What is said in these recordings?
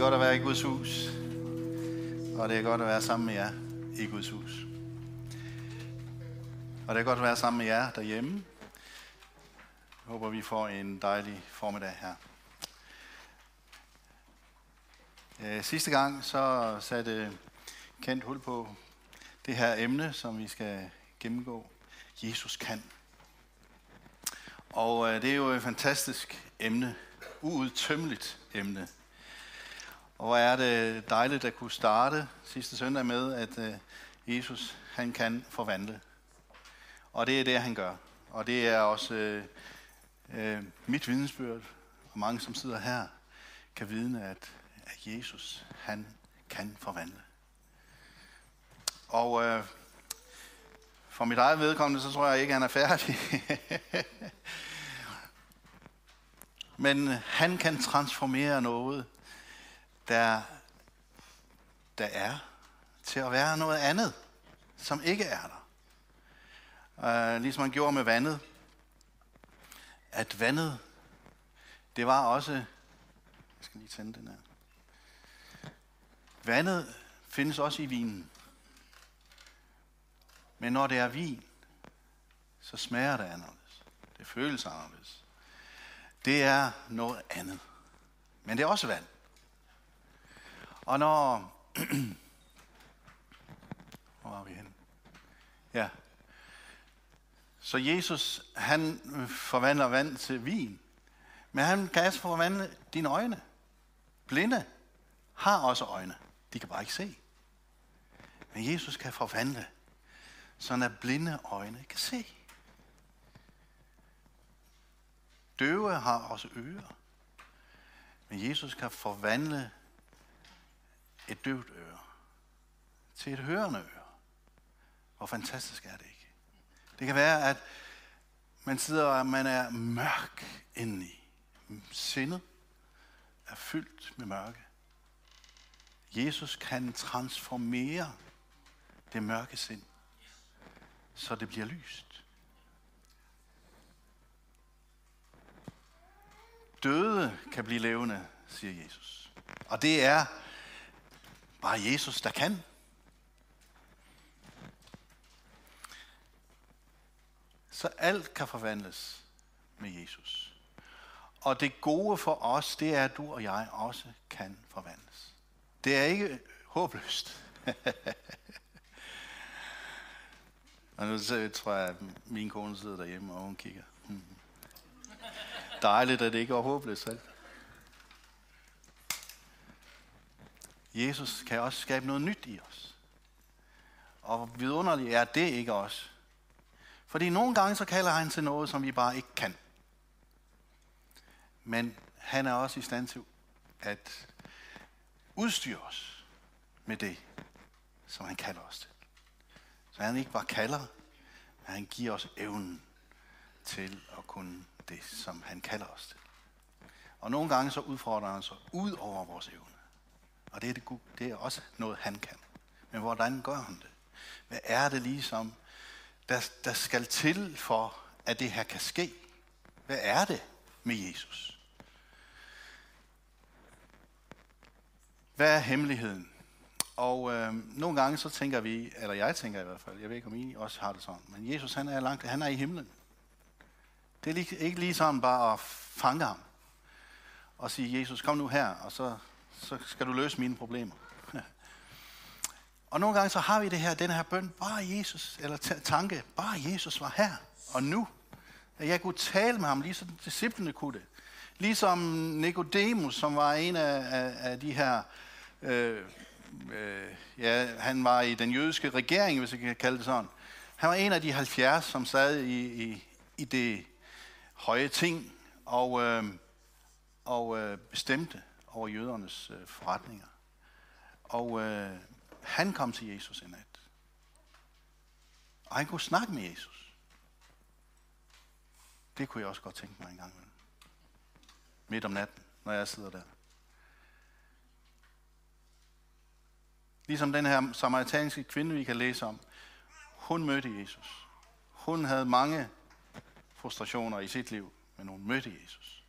godt at være i Guds hus. Og det er godt at være sammen med jer i Guds hus. Og det er godt at være sammen med jer derhjemme. Jeg håber, vi får en dejlig formiddag her. Øh, sidste gang så satte Kent hul på det her emne, som vi skal gennemgå. Jesus kan. Og øh, det er jo et fantastisk emne, uudtømmeligt emne. Og hvor er det dejligt at kunne starte sidste søndag med, at øh, Jesus han kan forvandle. Og det er det, han gør. Og det er også øh, øh, mit vidensbyrd, og mange, som sidder her, kan vidne, at, at Jesus, han kan forvandle. Og øh, for mit eget vedkommende, så tror jeg ikke, at han er færdig. Men øh, han kan transformere noget, der, der er, til at være noget andet, som ikke er der. Uh, ligesom han gjorde med vandet. At vandet, det var også... Jeg skal lige tænde den her. Vandet findes også i vinen. Men når det er vin, så smager det anderledes. Det føles anderledes. Det er noget andet. Men det er også vand. Og når... Hvor var vi henne? Ja. Så Jesus, han forvandler vand til vin. Men han kan også forvandle dine øjne. Blinde har også øjne. De kan bare ikke se. Men Jesus kan forvandle, så at blinde øjne kan se. Døve har også ører. Men Jesus kan forvandle et døvt øre til et hørende øre. Hvor fantastisk er det ikke? Det kan være, at man sidder og man er mørk indeni. Sindet er fyldt med mørke. Jesus kan transformere det mørke sind, så det bliver lyst. Døde kan blive levende, siger Jesus. Og det er bare Jesus, der kan. Så alt kan forvandles med Jesus. Og det gode for os, det er, at du og jeg også kan forvandles. Det er ikke håbløst. og nu tror jeg, at min kone sidder derhjemme, og hun kigger. Hmm. Dejligt, at det ikke er håbløst. Selv. Jesus kan også skabe noget nyt i os. Og vidunderligt er det ikke os. Fordi nogle gange så kalder han til noget, som vi bare ikke kan. Men han er også i stand til at udstyre os med det, som han kalder os til. Så han ikke bare kalder, men han giver os evnen til at kunne det, som han kalder os til. Og nogle gange så udfordrer han sig ud over vores evne. Og det er, det, det er også noget, han kan. Men hvordan gør han det? Hvad er det ligesom, der, der skal til for, at det her kan ske? Hvad er det med Jesus? Hvad er hemmeligheden? Og øh, nogle gange så tænker vi, eller jeg tænker i hvert fald, jeg ved ikke om I også har det sådan, men Jesus han er langt, han er i himlen. Det er ikke lige sådan bare at fange ham og sige, Jesus kom nu her, og så så skal du løse mine problemer. Og nogle gange så har vi det her, den her bøn, bare Jesus, eller tanke, bare Jesus var her og nu. At jeg kunne tale med ham, ligesom disciplene kunne det. Ligesom Nicodemus, som var en af, af, af de her, øh, øh, ja, han var i den jødiske regering, hvis jeg kan kalde det sådan. Han var en af de 70, som sad i, i, i det høje ting og, øh, og øh, bestemte over jødernes øh, forretninger. Og øh, han kom til Jesus en nat. Og han kunne snakke med Jesus. Det kunne jeg også godt tænke mig en gang imellem. Midt om natten, når jeg sidder der. Ligesom den her samaritanske kvinde, vi kan læse om. Hun mødte Jesus. Hun havde mange frustrationer i sit liv, men hun mødte Jesus.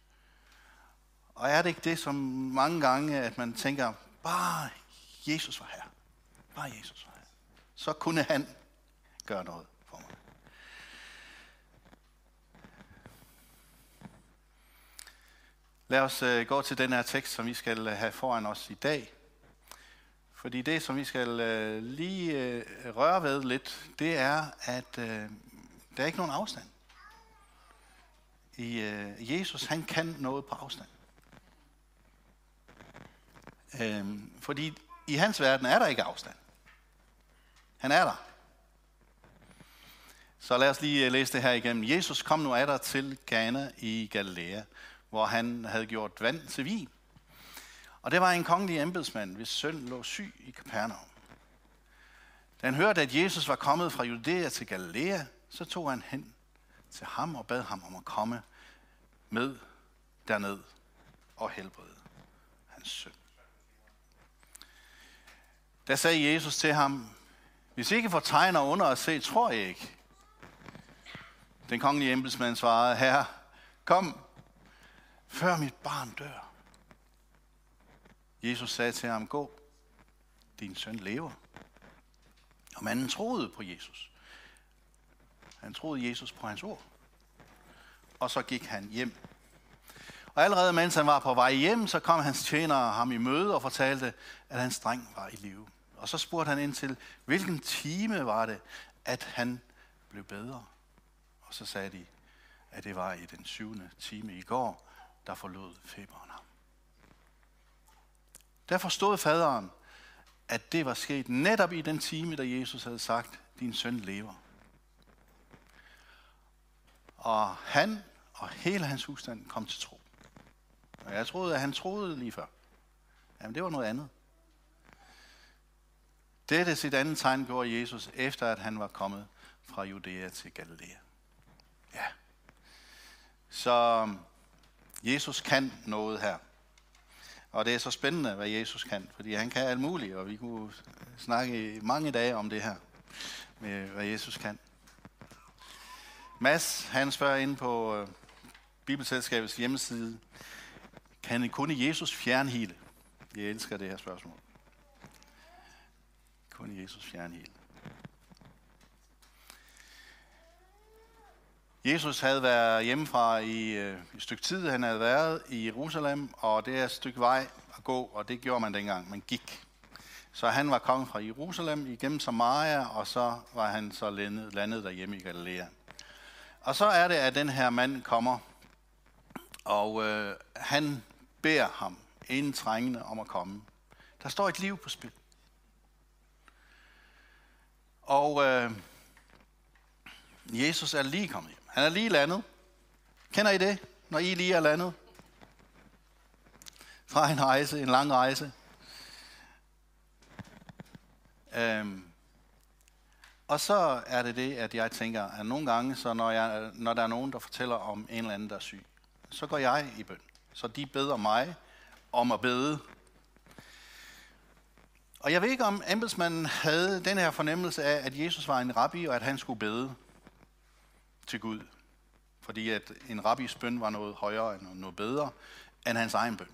Og er det ikke det, som mange gange, at man tænker, bare Jesus var her. Bare Jesus var her. Så kunne han gøre noget for mig. Lad os øh, gå til den her tekst, som vi skal øh, have foran os i dag. Fordi det, som vi skal øh, lige røre ved lidt, det er, at der er ikke nogen afstand. I Jesus, han kan noget på afstand. Øh, fordi i hans verden er der ikke afstand. Han er der. Så lad os lige øh, læse det her igennem. Jesus kom nu af der til Kana i Galilea, hvor han havde gjort vand til vin. Og det var en kongelig embedsmand, hvis søn lå syg i Capernaum. Da han hørte, at Jesus var kommet fra Judæa til Galilea, så tog han hen til ham og bad ham om at komme med derned og helbrede hans søn. Der sagde Jesus til ham, hvis I ikke får tegner under at se, tror jeg ikke. Den kongelige embedsmand svarede, herre, kom, før mit barn dør. Jesus sagde til ham, gå, din søn lever. Og manden troede på Jesus. Han troede Jesus på hans ord. Og så gik han hjem. Og allerede mens han var på vej hjem, så kom hans tjenere ham i møde og fortalte, at hans dreng var i live. Og så spurgte han ind til, hvilken time var det, at han blev bedre. Og så sagde de, at det var i den syvende time i går, der forlod feberen ham. Der forstod faderen, at det var sket netop i den time, da Jesus havde sagt, din søn lever. Og han og hele hans husstand kom til tro. Og jeg troede, at han troede lige før. Jamen, det var noget andet. Dette sit andet tegn gjorde Jesus, efter at han var kommet fra Judæa til Galilea. Ja. Så um, Jesus kan noget her. Og det er så spændende, hvad Jesus kan, fordi han kan alt muligt, og vi kunne snakke mange dage om det her, med hvad Jesus kan. Mads, han spørger ind på uh, Bibelselskabets hjemmeside, kan kun Jesus fjernhile? Jeg elsker det her spørgsmål. Kun Jesus fjernhile. Jesus havde været hjemmefra i øh, et stykke tid. Han havde været i Jerusalem, og det er et stykke vej at gå, og det gjorde man dengang. Man gik. Så han var kommet fra Jerusalem igennem Samaria, og så var han så landet, landet derhjemme i Galilea. Og så er det, at den her mand kommer, og øh, han beder ham indtrængende om at komme. Der står et liv på spil. Og øh, Jesus er lige kommet hjem. Han er lige landet. Kender I det, når I lige er landet? Fra en rejse, en lang rejse. Øhm, og så er det det, at jeg tænker, at nogle gange, så når, jeg, når der er nogen, der fortæller om en eller anden, der er syg, så går jeg i bøn. Så de beder mig om at bede. Og jeg ved ikke, om embedsmanden havde den her fornemmelse af, at Jesus var en rabbi, og at han skulle bede til Gud fordi at en rabbis bøn var noget højere og noget bedre end hans egen bøn.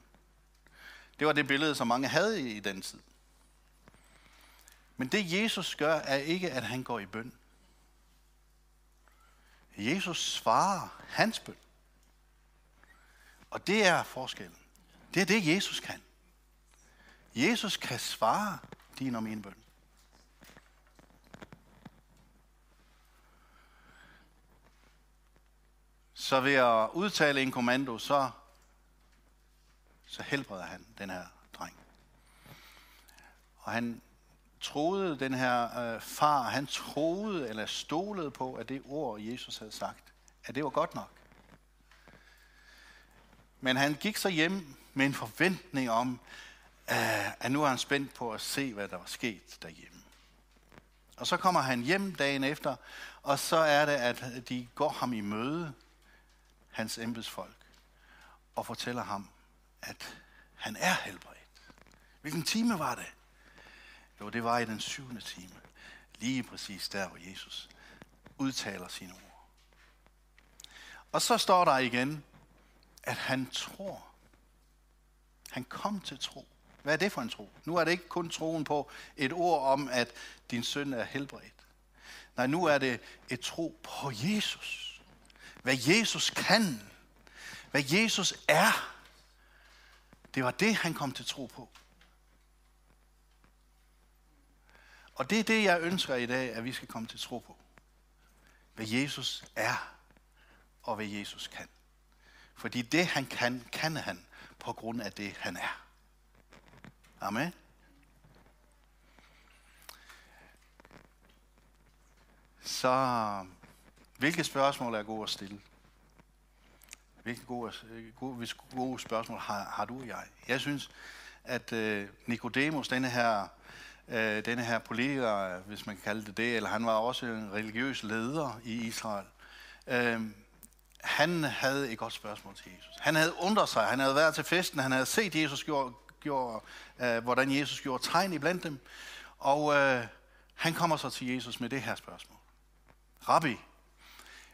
Det var det billede, som mange havde i den tid. Men det Jesus gør, er ikke, at han går i bøn. Jesus svarer hans bøn. Og det er forskellen. Det er det, Jesus kan. Jesus kan svare din og min bøn. Så ved at udtale en kommando, så, så helbreder han den her dreng. Og han troede, den her øh, far, han troede eller stolede på, at det ord, Jesus havde sagt, at det var godt nok. Men han gik så hjem med en forventning om, at nu er han spændt på at se, hvad der var sket derhjemme. Og så kommer han hjem dagen efter, og så er det, at de går ham i møde hans embedsfolk og fortæller ham, at han er helbredt. Hvilken time var det? Jo, det var i den syvende time. Lige præcis der, hvor Jesus udtaler sine ord. Og så står der igen, at han tror. Han kom til tro. Hvad er det for en tro? Nu er det ikke kun troen på et ord om, at din søn er helbredt. Nej, nu er det et tro på Jesus. Hvad Jesus kan. Hvad Jesus er. Det var det, han kom til tro på. Og det er det, jeg ønsker i dag, at vi skal komme til tro på. Hvad Jesus er, og hvad Jesus kan. Fordi det, han kan, kan han på grund af det, han er. Amen. Så hvilke spørgsmål er gode at stille? Hvilke gode, gode, gode spørgsmål har, har du og jeg? Jeg synes, at øh, Nicodemus, denne her, øh, denne her politiker, hvis man kan kalde det det, eller han var også en religiøs leder i Israel, øh, han havde et godt spørgsmål til Jesus. Han havde undret sig, han havde været til festen, han havde set Jesus gjorde, gjorde øh, hvordan Jesus gjorde tegn i blandt dem, og øh, han kommer så til Jesus med det her spørgsmål. Rabbi,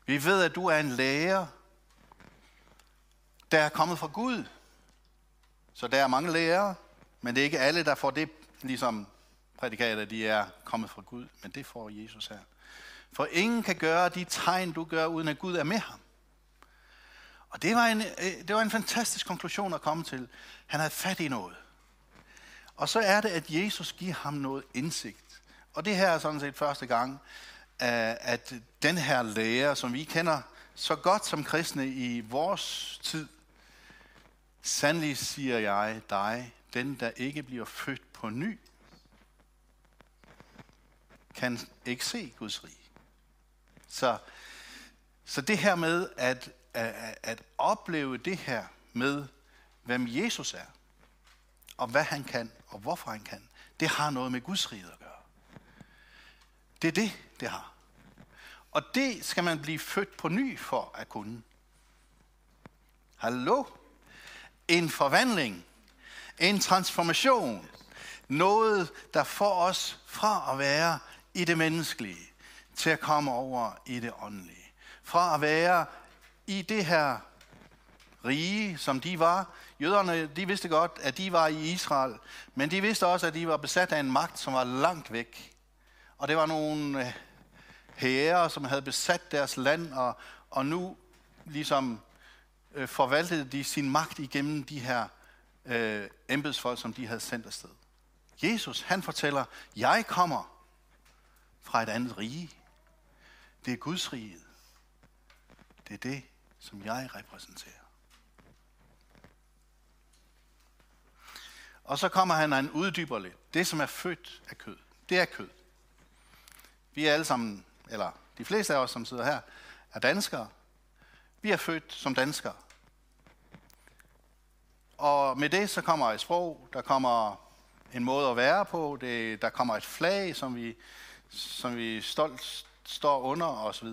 vi ved, at du er en lærer, der er kommet fra Gud. Så der er mange lærere, men det er ikke alle, der får det, ligesom prædikater, de er kommet fra Gud. Men det får Jesus her. For ingen kan gøre de tegn, du gør, uden at Gud er med ham. Og det var en, øh, det var en fantastisk konklusion at komme til. Han havde fat i noget. Og så er det, at Jesus giver ham noget indsigt. Og det her er sådan set første gang, øh, at den her lærer, som vi kender så godt som kristne i vores tid, sandelig siger jeg dig, den der ikke bliver født på ny, kan ikke se Guds rige. Så, så det her med at, at, at opleve det her med, hvem Jesus er, og hvad han kan, og hvorfor han kan, det har noget med Guds rige at gøre. Det er det, det har. Og det skal man blive født på ny for at kunne. Hallo? En forvandling. En transformation. Noget, der får os fra at være i det menneskelige, til at komme over i det åndelige. Fra at være i det her rige, som de var. Jøderne, de vidste godt, at de var i Israel, men de vidste også, at de var besat af en magt, som var langt væk. Og det var nogle øh, herrer, som havde besat deres land, og, og nu ligesom øh, forvaltede de sin magt igennem de her øh, embedsfolk, som de havde sendt afsted. Jesus, han fortæller, jeg kommer fra et andet rige. Det er Guds rige. Det er det, som jeg repræsenterer. Og så kommer han, og han uddyber lidt. Det, som er født af kød, det er kød. Vi er alle sammen eller de fleste af os, som sidder her, er danskere. Vi er født som danskere. Og med det så kommer et sprog, der kommer en måde at være på, det, der kommer et flag, som vi, som vi stolt står under osv.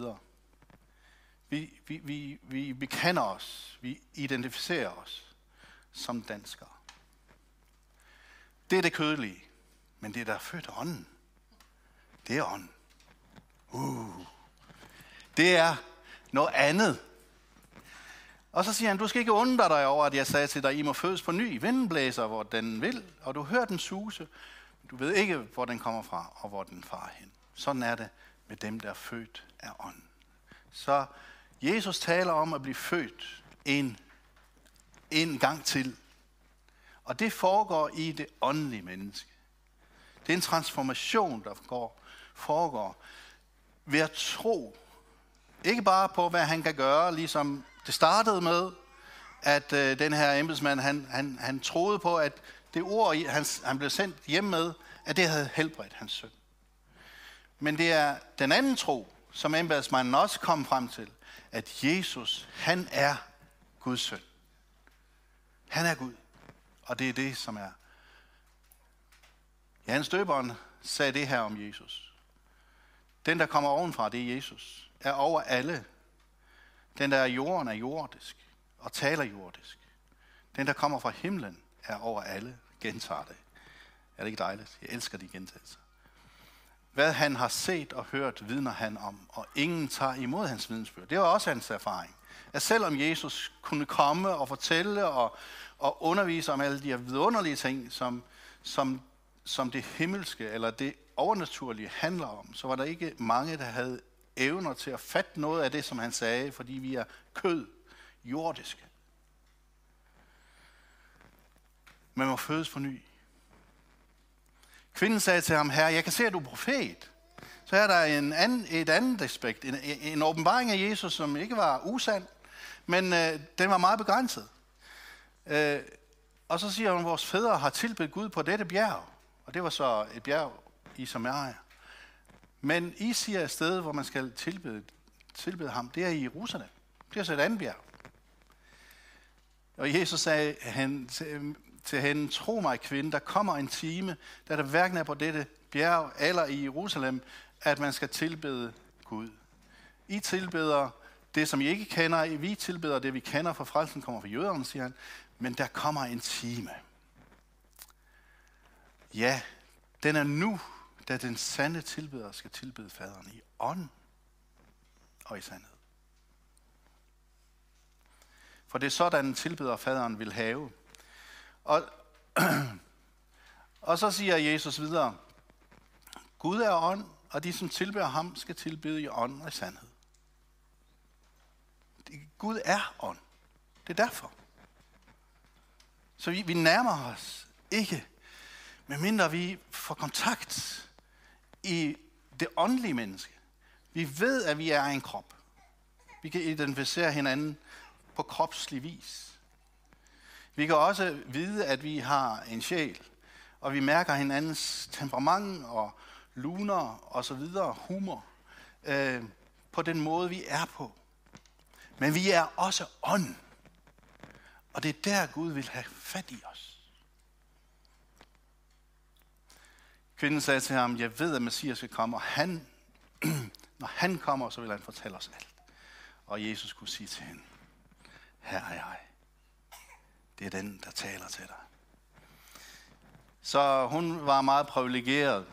Vi, vi, vi, vi bekender os, vi identificerer os som danskere. Det er det kødelige, men det, der er født af ånden, det er ånden. Uh, det er noget andet. Og så siger han, du skal ikke undre dig over, at jeg sagde til dig, I må fødes på ny. Vinden blæser, hvor den vil, og du hører den suse. Du ved ikke, hvor den kommer fra, og hvor den farer hen. Sådan er det med dem, der er født af ånden. Så Jesus taler om at blive født en, en gang til. Og det foregår i det åndelige menneske. Det er en transformation, der går, foregår ved at tro. Ikke bare på, hvad han kan gøre, ligesom det startede med, at øh, den her embedsmand, han, han, han troede på, at det ord, han, han blev sendt hjem med, at det havde helbredt hans søn. Men det er den anden tro, som embedsmanden også kom frem til, at Jesus, han er Guds søn. Han er Gud. Og det er det, som er. Johannes Døberen sagde det her om Jesus. Den, der kommer ovenfra, det er Jesus. Er over alle. Den, der er jorden, er jordisk og taler jordisk. Den, der kommer fra himlen, er over alle. Gentager det. Er det ikke dejligt? Jeg elsker de gentagelser. Hvad han har set og hørt, vidner han om, og ingen tager imod hans vidensbyrd. Det var også hans erfaring. At selvom Jesus kunne komme og fortælle og, og undervise om alle de her vidunderlige ting, som, som, som det himmelske eller det overnaturlige handler om, så var der ikke mange, der havde evner til at fatte noget af det, som han sagde, fordi vi er kød, jordiske. Man må fødes på ny. Kvinden sagde til ham, herre, jeg kan se, at du er profet. Så er der en anden, et andet aspekt, en, en åbenbaring af Jesus, som ikke var usand, men øh, den var meget begrænset. Øh, og så siger hun, vores fædre har tilbedt Gud på dette bjerg. Og det var så et bjerg i Samaria. Men I siger et sted, hvor man skal tilbede, tilbede ham, det er i Jerusalem. Det er så et andet bjerg. Og Jesus sagde han, til, hende, tro mig kvinde, der kommer en time, da der hverken er på dette bjerg eller i Jerusalem, at man skal tilbede Gud. I tilbeder det, som I ikke kender. Vi tilbeder det, vi kender, for frelsen kommer fra jøderne, siger han. Men der kommer en time. Ja, den er nu, da den sande tilbeder skal tilbede faderen i ånd og i sandhed. For det er sådan, en tilbeder faderen vil have. Og, og så siger Jesus videre, Gud er ånd, og de, som tilbeder ham, skal tilbede i ånd og i sandhed. Gud er ånd. Det er derfor. Så vi, vi nærmer os ikke, medmindre vi får kontakt i det åndelige menneske. Vi ved, at vi er en krop. Vi kan identificere hinanden på kropslig vis. Vi kan også vide, at vi har en sjæl, og vi mærker hinandens temperament og luner og så videre, humor, øh, på den måde, vi er på. Men vi er også ånd. Og det er der, Gud vil have fat i os. Kvinden sagde til ham, jeg ved, at Messias skal komme, og han, når han kommer, så vil han fortælle os alt. Og Jesus kunne sige til hende, her er jeg. Det er den, der taler til dig. Så hun var meget privilegeret.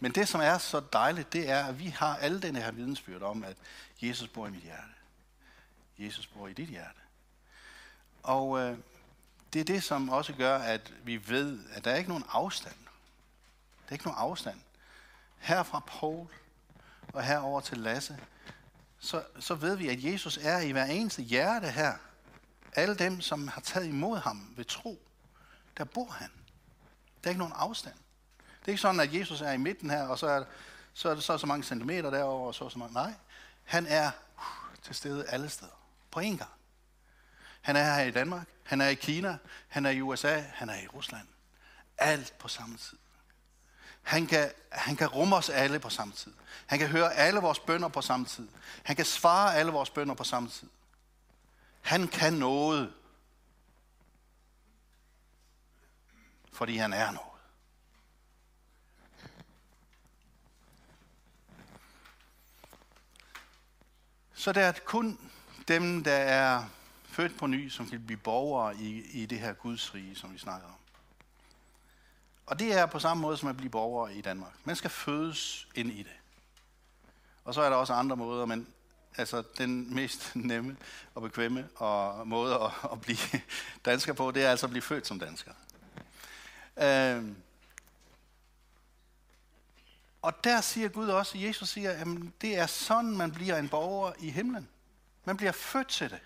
Men det, som er så dejligt, det er, at vi har alle den her vidensbyrd om, at Jesus bor i mit hjerte. Jesus bor i dit hjerte. Og øh, det er det, som også gør, at vi ved, at der er ikke nogen afstand. Der er ikke nogen afstand. Her fra Paul og herover til Lasse, så, så ved vi, at Jesus er i hver eneste hjerte her. Alle dem, som har taget imod ham ved tro, der bor han. Der er ikke nogen afstand. Det er ikke sådan, at Jesus er i midten her, og så er, så er det så så mange centimeter derover og så så mange. Nej, han er uh, til stede alle steder. På én gang. Han er her i Danmark, han er i Kina, han er i USA, han er i Rusland. Alt på samme tid. Han kan, han kan rumme os alle på samme tid. Han kan høre alle vores bønder på samme tid. Han kan svare alle vores bønder på samme tid. Han kan noget. Fordi han er noget. Så det er kun dem, der er født på ny, som kan blive borgere i, i det her Guds rige, som vi snakker om. Og det er på samme måde som at blive borger i Danmark. Man skal fødes ind i det. Og så er der også andre måder, men altså den mest nemme og bekvemme og måde at, at blive dansker på, det er altså at blive født som dansker. Øhm. Og der siger Gud også, Jesus siger, at det er sådan, man bliver en borger i himlen. Man bliver født til det.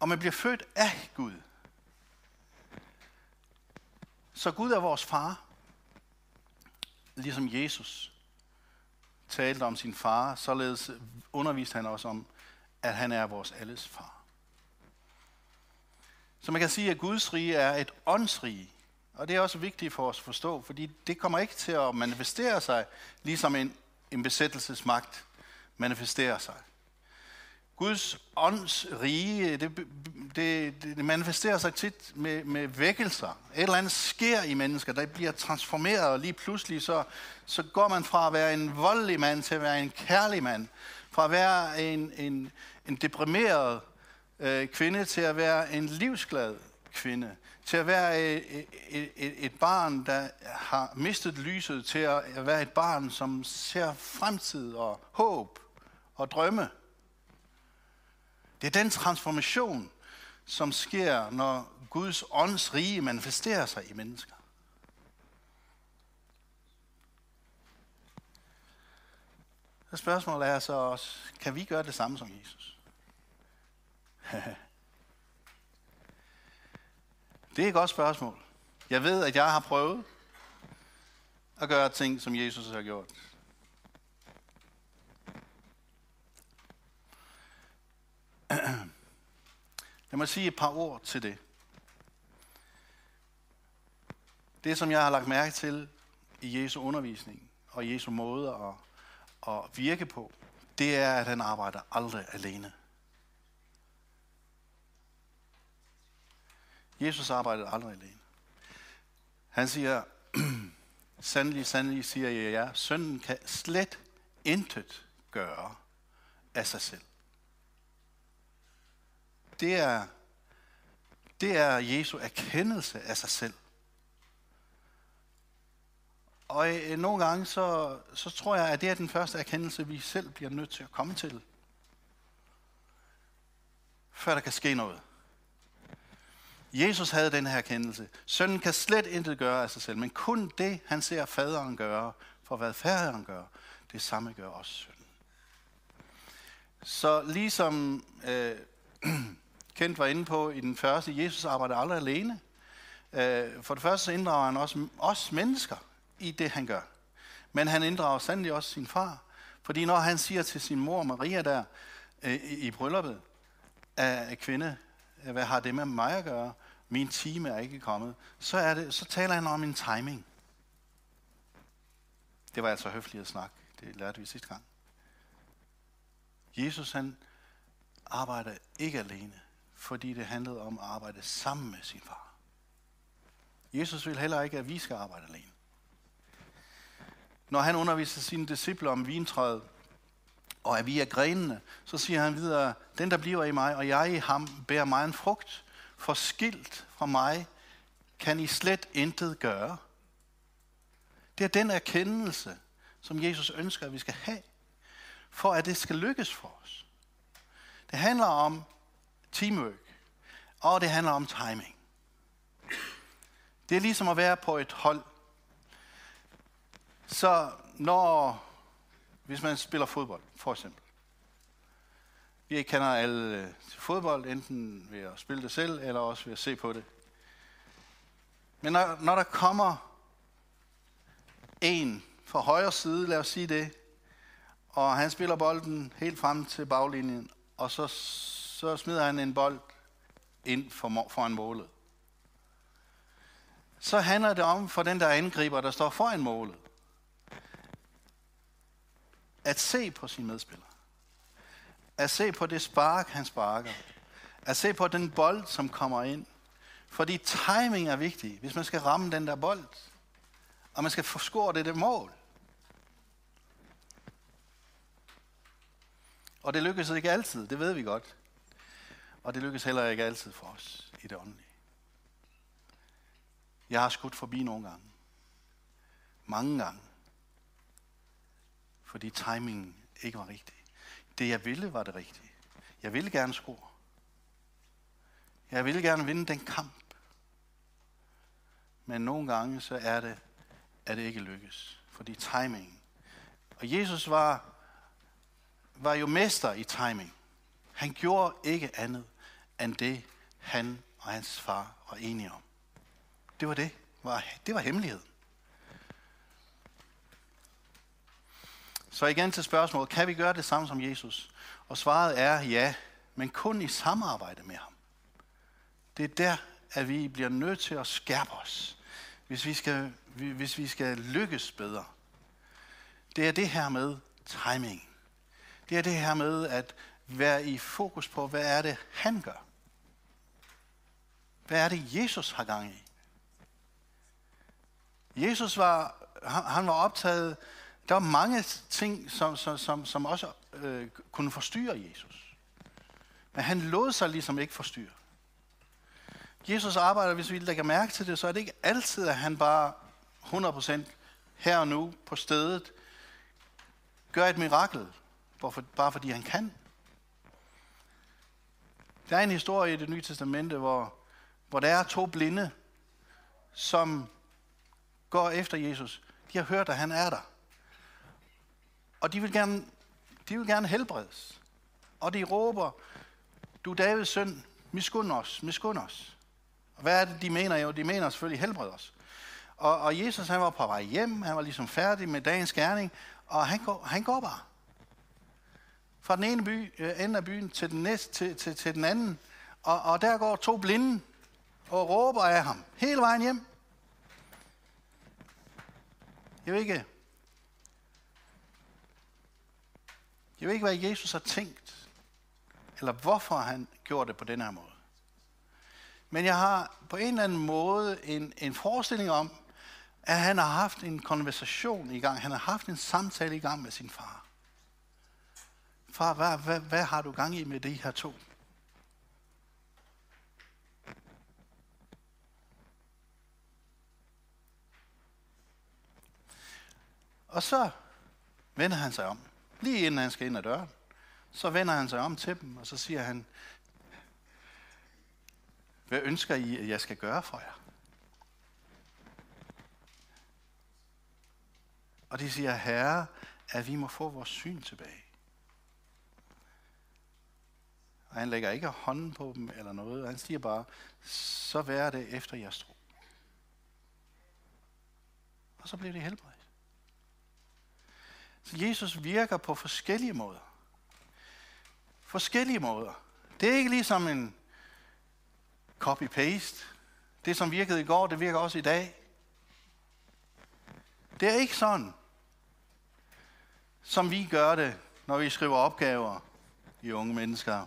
Og man bliver født af Gud. Så Gud er vores far. Ligesom Jesus talte om sin far, således underviste han også om, at han er vores alles far. Så man kan sige, at Guds rige er et åndsrige. Og det er også vigtigt for os at forstå, fordi det kommer ikke til at manifestere sig, ligesom en, en besættelsesmagt manifesterer sig. Guds ånds rige, det, det, det manifesterer sig tit med, med vækkelser. Et eller andet sker i mennesker, der bliver transformeret, og lige pludselig så, så går man fra at være en voldelig mand til at være en kærlig mand. Fra at være en, en, en deprimeret øh, kvinde til at være en livsglad kvinde. til at være et, et, et, et barn, der har mistet lyset, til at være et barn, som ser fremtid og håb og drømme. Det er den transformation, som sker, når Guds ånds rige manifesterer sig i mennesker. Så spørgsmålet er så også, kan vi gøre det samme som Jesus? det er et godt spørgsmål. Jeg ved, at jeg har prøvet at gøre ting, som Jesus har gjort. Lad mig sige et par ord til det. Det, som jeg har lagt mærke til i Jesu undervisning og Jesu måde at, at virke på, det er, at han arbejder aldrig alene. Jesus arbejdede aldrig alene. Han siger, sandelig, sandelig siger jeg ja, sønnen kan slet intet gøre af sig selv. Det er, det er Jesu erkendelse af sig selv. Og øh, nogle gange, så, så tror jeg, at det er den første erkendelse, vi selv bliver nødt til at komme til. Før der kan ske noget. Jesus havde den her erkendelse. Sønnen kan slet intet gøre af sig selv, men kun det, han ser faderen gøre, for hvad faderen gør, det samme gør også sønnen. Så ligesom øh, Kent var inde på i den første, Jesus arbejder aldrig alene. Øh, for det første så inddrager han også os mennesker i det, han gør. Men han inddrager sandelig også sin far. Fordi når han siger til sin mor Maria der øh, i brylluppet, af kvinde, øh, hvad har det med mig at gøre? Min time er ikke kommet. Så, er det, så taler han om en timing. Det var altså høfligt at snakke. Det lærte vi sidste gang. Jesus han arbejder ikke alene, fordi det handlede om at arbejde sammen med sin far. Jesus vil heller ikke, at vi skal arbejde alene. Når han underviser sine disciple om vintræet, og at vi er grenene, så siger han videre, den der bliver i mig, og jeg i ham, bærer mig en frugt, for skilt fra mig, kan I slet intet gøre. Det er den erkendelse, som Jesus ønsker, at vi skal have, for at det skal lykkes for os. Det handler om teamwork, og det handler om timing. Det er ligesom at være på et hold. Så når, hvis man spiller fodbold, for eksempel. Vi kender alle til fodbold, enten ved at spille det selv, eller også ved at se på det. Men når, når der kommer en fra højre side, lad os sige det, og han spiller bolden helt frem til baglinjen, og så, så smider han en bold ind for, foran målet. Så handler det om for den der angriber, der står foran målet, at se på sin medspiller. At se på det spark, han sparker. At se på den bold, som kommer ind. Fordi timing er vigtig, hvis man skal ramme den der bold. Og man skal få det, det mål. Og det lykkes ikke altid, det ved vi godt. Og det lykkes heller ikke altid for os i det åndelige. Jeg har skudt forbi nogle gange. Mange gange fordi timingen ikke var rigtig. Det jeg ville var det rigtige. Jeg ville gerne score. Jeg ville gerne vinde den kamp. Men nogle gange så er det, at det ikke lykkes. Fordi timingen. Og Jesus var, var jo mester i timing. Han gjorde ikke andet end det, han og hans far var enige om. Det var det. Det var hemmeligheden. Så igen til spørgsmålet, kan vi gøre det samme som Jesus? Og svaret er ja, men kun i samarbejde med ham. Det er der, at vi bliver nødt til at skærpe os, hvis vi skal, hvis vi skal lykkes bedre. Det er det her med timing. Det er det her med at være i fokus på, hvad er det, han gør. Hvad er det, Jesus har gang i? Jesus var, han var optaget der var mange ting, som, som, som, som også øh, kunne forstyrre Jesus. Men han lod sig ligesom ikke forstyrre. Jesus arbejder, hvis vi lægger mærke til det, så er det ikke altid, at han bare 100% her og nu på stedet gør et mirakel, bare fordi han kan. Der er en historie i det nye testamente, hvor, hvor der er to blinde, som går efter Jesus. De har hørt, at han er der. Og de vil gerne, de vil gerne helbredes. Og de råber, du Davids søn, miskund os, miskund os. Og hvad er det, de mener? Jo, de mener selvfølgelig helbred os. Og, og Jesus, han var på vej hjem, han var ligesom færdig med dagens gerning, og han går, han går bare. Fra den ene by, øh, ende af byen til den næste, til, til, til den anden. Og, og der går to blinde og råber af ham hele vejen hjem. Jeg ved ikke, jeg ved ikke, hvad Jesus har tænkt, eller hvorfor han gjorde det på den her måde. Men jeg har på en eller anden måde en, en forestilling om, at han har haft en konversation i gang. Han har haft en samtale i gang med sin far. Far, hvad, hvad, hvad har du gang i med de her to? Og så vender han sig om. Lige inden han skal ind ad døren, så vender han sig om til dem, og så siger han, hvad ønsker I, at jeg skal gøre for jer? Og de siger, Herre, at vi må få vores syn tilbage. Og han lægger ikke hånden på dem eller noget. Han siger bare, så vær det efter jeres tro. Og så bliver det helbredt. Så Jesus virker på forskellige måder. Forskellige måder. Det er ikke ligesom en copy-paste. Det, som virkede i går, det virker også i dag. Det er ikke sådan, som vi gør det, når vi skriver opgaver i unge mennesker.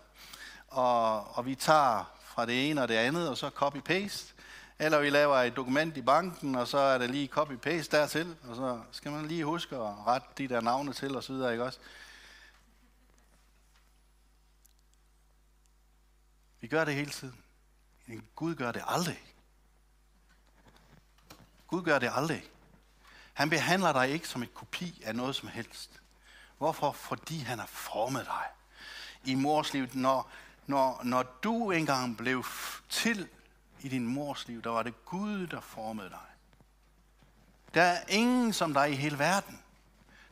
Og, og vi tager fra det ene og det andet, og så copy-paste. Eller vi laver et dokument i banken, og så er det lige copy-paste dertil, og så skal man lige huske at rette de der navne til og så videre, ikke også? Vi gør det hele tiden. Men Gud gør det aldrig. Gud gør det aldrig. Han behandler dig ikke som et kopi af noget som helst. Hvorfor? Fordi han har formet dig. I mors liv, når, når, når du engang blev til i din mors liv, der var det Gud, der formede dig. Der er ingen som dig i hele verden.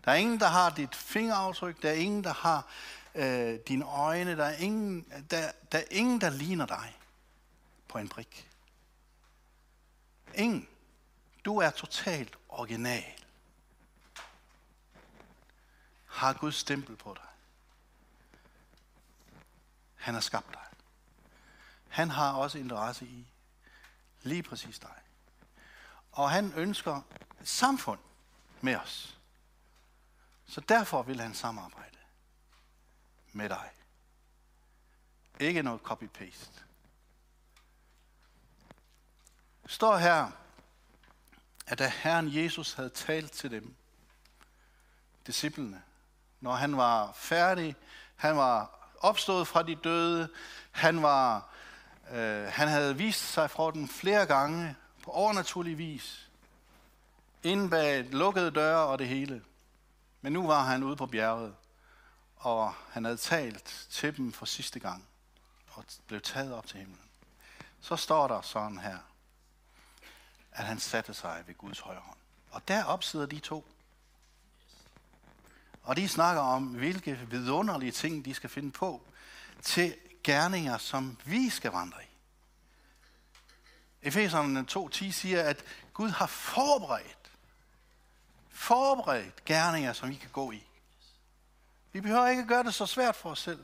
Der er ingen, der har dit fingeraftryk. Der er ingen, der har øh, dine øjne. Der er, ingen, der, der er ingen, der ligner dig på en brik. Ingen. Du er totalt original. Har Guds stempel på dig. Han har skabt dig. Han har også interesse i lige præcis dig. Og han ønsker samfund med os. Så derfor vil han samarbejde med dig. Ikke noget copy-paste står her, at da Herren Jesus havde talt til dem, disciplene, når han var færdig, han var opstået fra de døde, han, var, øh, han havde vist sig fra dem flere gange på overnaturlig vis, inden bag lukkede døre og det hele. Men nu var han ude på bjerget, og han havde talt til dem for sidste gang, og blev taget op til himlen. Så står der sådan her at han satte sig ved Guds højre hånd. Og der sidder de to. Og de snakker om, hvilke vidunderlige ting de skal finde på til gerninger, som vi skal vandre i. Efeserne 2.10 siger, at Gud har forberedt, forberedt gerninger, som vi kan gå i. Vi behøver ikke at gøre det så svært for os selv.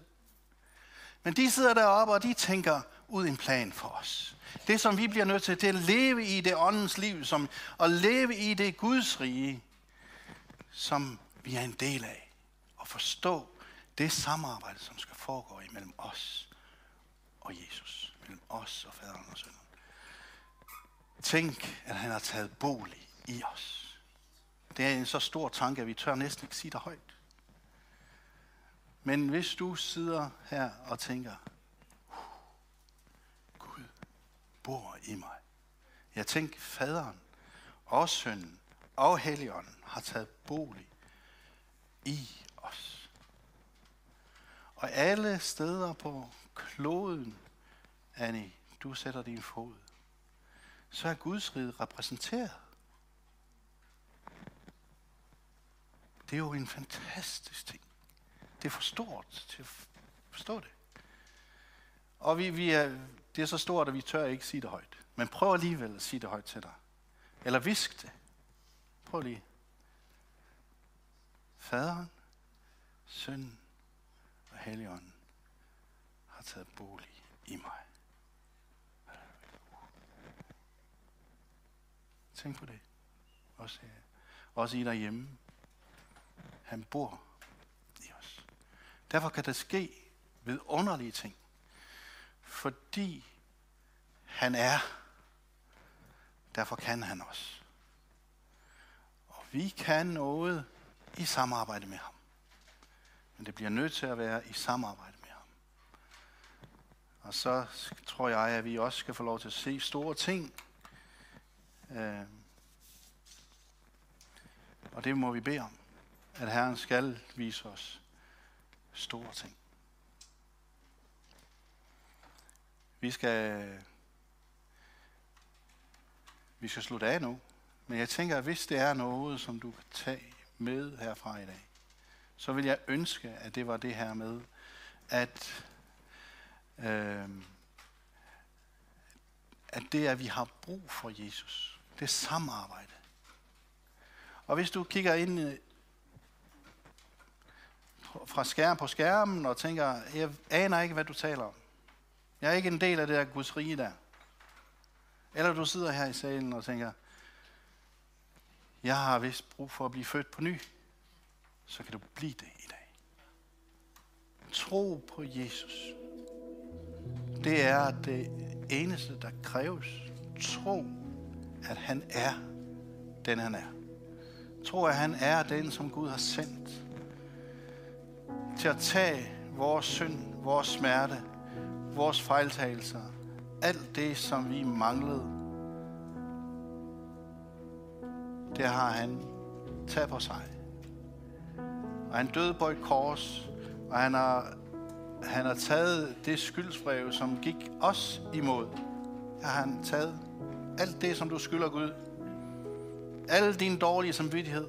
Men de sidder deroppe, og de tænker ud en plan for os. Det, som vi bliver nødt til, det er at leve i det åndens liv, som, at leve i det Guds rige, som vi er en del af. Og forstå det samarbejde, som skal foregå imellem os og Jesus. Mellem os og faderen og sønnen. Tænk, at han har taget bolig i os. Det er en så stor tanke, at vi tør næsten ikke sige det højt. Men hvis du sidder her og tænker, Gud bor i mig. Jeg tænker, faderen og sønnen og helligånden har taget bolig i os. Og alle steder på kloden, Annie, du sætter din fod, så er Guds rige repræsenteret. Det er jo en fantastisk ting. Det er for stort til at forstå det. Og vi, vi er, det er så stort, at vi tør ikke sige det højt. Men prøv alligevel at sige det højt til dig. Eller visk det. Prøv lige. Faderen, Sønnen og Helligånden har taget bolig i mig. Tænk på det. Også, øh, også I derhjemme. Han bor i os. Derfor kan der ske ved underlige ting. Fordi han er. Derfor kan han også. Og vi kan noget i samarbejde med ham. Men det bliver nødt til at være i samarbejde med ham. Og så tror jeg, at vi også skal få lov til at se store ting. Øh, og det må vi bede om. At Herren skal vise os store ting. Vi skal, vi skal slutte af nu. Men jeg tænker, at hvis det er noget, som du kan tage med herfra i dag, så vil jeg ønske, at det var det her med, at, øh, at det er, at vi har brug for Jesus. Det samarbejde. Og hvis du kigger ind fra skærm på skærmen og tænker, jeg aner ikke, hvad du taler om. Jeg er ikke en del af det der Guds rige der. Eller du sidder her i salen og tænker, jeg har vist brug for at blive født på ny. Så kan du blive det i dag. Tro på Jesus. Det er det eneste, der kræves. Tro, at han er den, han er. Tro, at han er den, som Gud har sendt til at tage vores synd, vores smerte, vores fejltagelser, alt det, som vi manglede, det har han taget på sig. Og han døde på et kors, og han har, han har taget det skyldsbrev, som gik os imod. Har han taget alt det, som du skylder Gud. Al din dårlige samvittighed.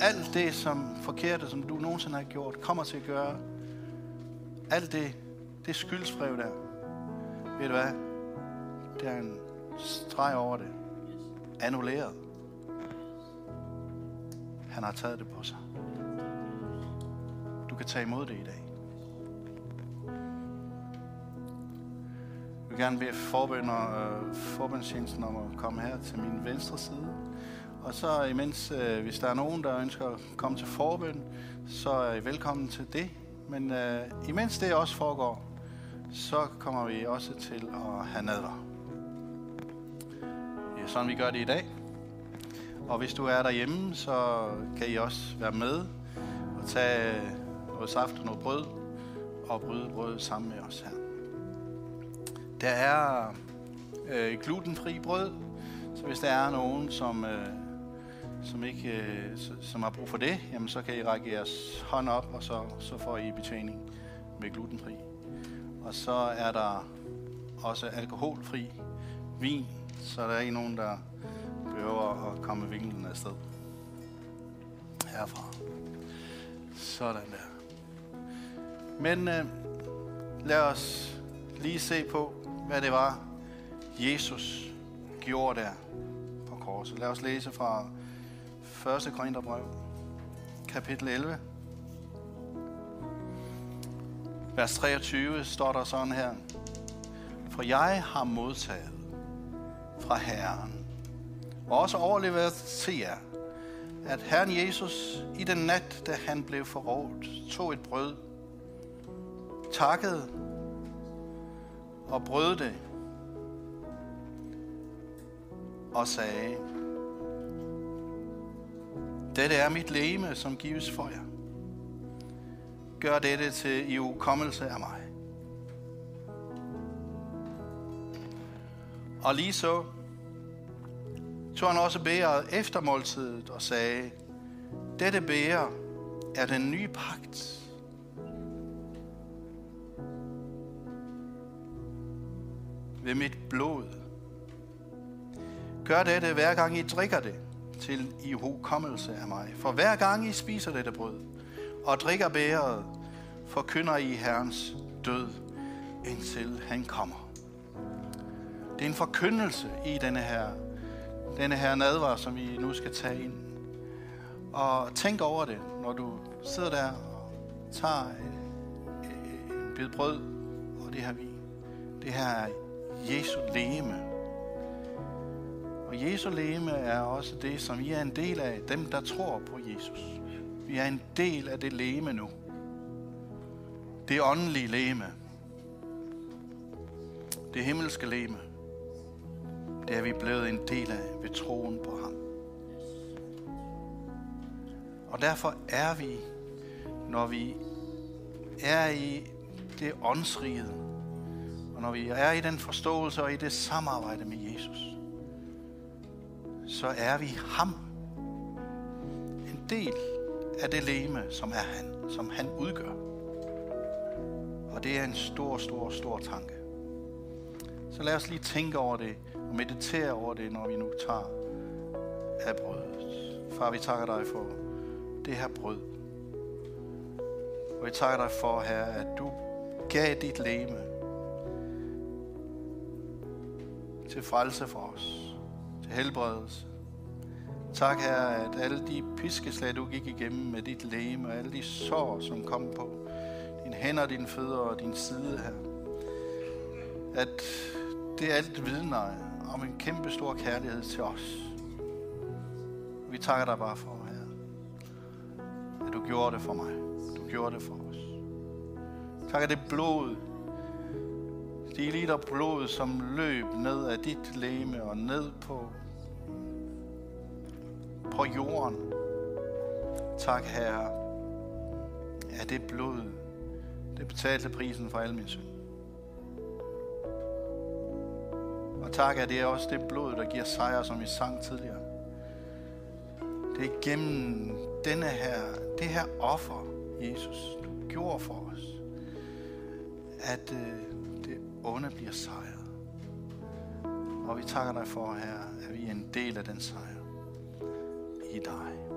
Alt det, som forkerte, som du nogensinde har gjort, kommer til at gøre. Alt det, det skyldsbrev der. Ved du hvad? Det er en streg over det. Annulleret. Han har taget det på sig. Du kan tage imod det i dag. Jeg vil gerne bede forbønder, øh, forbøndstjenesten om at komme her til min venstre side. Og så øh, imens, øh, hvis der er nogen, der ønsker at komme til forbøn, så er I velkommen til det. Men øh, imens det også foregår, så kommer vi også til at have nadver. Det er sådan, vi gør det i dag. Og hvis du er derhjemme, så kan I også være med og tage noget saft og noget brød og bryde brød sammen med os her. Der er øh, glutenfri brød, så hvis der er nogen, som, øh, som ikke øh, som har brug for det, jamen så kan I række jeres hånd op, og så, så får I betjening med glutenfri. Og så er der også alkoholfri vin, så der er ikke nogen, der behøver at komme vinklen afsted. Herfra. Sådan der. Men øh, lad os lige se på, hvad det var, Jesus gjorde der på korset. Lad os læse fra 1. Korintherbrev, kapitel 11. Vers 23 står der sådan her. For jeg har modtaget fra Herren, og også overleveret til jer, at Herren Jesus i den nat, da han blev forrådt, tog et brød, takkede og brød det, og sagde, dette er mit leme, som gives for jer. Gør dette til i ukommelse af mig. Og lige så tog han også bæret efter måltidet og sagde, dette bære er den nye pagt. Ved mit blod. Gør dette hver gang I drikker det, til i hukommelse af mig. For hver gang I spiser dette brød og drikker bæret, forkynder I Herrens død, indtil han kommer. Det er en forkyndelse i denne her, denne her nadvar, som vi nu skal tage ind. Og tænk over det, når du sidder der og tager en, en bid brød og det her vin. Det her er Jesu leme. Og Jesu leme er også det, som vi er en del af, dem der tror på Jesus. Vi er en del af det leme nu. Det åndelige leme. Det himmelske leme. Det er vi blevet en del af ved troen på ham. Og derfor er vi, når vi er i det åndsrige, og når vi er i den forståelse og i det samarbejde med Jesus, så er vi ham. En del af det leme, som er han, som han udgør. Og det er en stor, stor, stor tanke. Så lad os lige tænke over det og meditere over det, når vi nu tager af brødet. Far, vi takker dig for det her brød. Og vi takker dig for, her, at du gav dit leme til frelse for os, til helbredelse. Tak, her, at alle de piskeslag, du gik igennem med dit læme, og alle de sår, som kom på dine hænder, dine fødder og din side her, at det er alt vidner om en kæmpe stor kærlighed til os. Vi takker dig bare for, her, at du gjorde det for mig. Du gjorde det for os. Tak, at det blod, de liter blod, som løb ned af dit læme og ned på, på jorden. Tak, Herre, at det blod, det betalte prisen for al min synd. Og tak, at det er også det blod, der giver sejr, som vi sang tidligere. Det er gennem denne her, det her offer, Jesus, du gjorde for os, at øh, det onde bliver sejret. Og vi takker dig for, her, at vi er en del af den sejr i dig.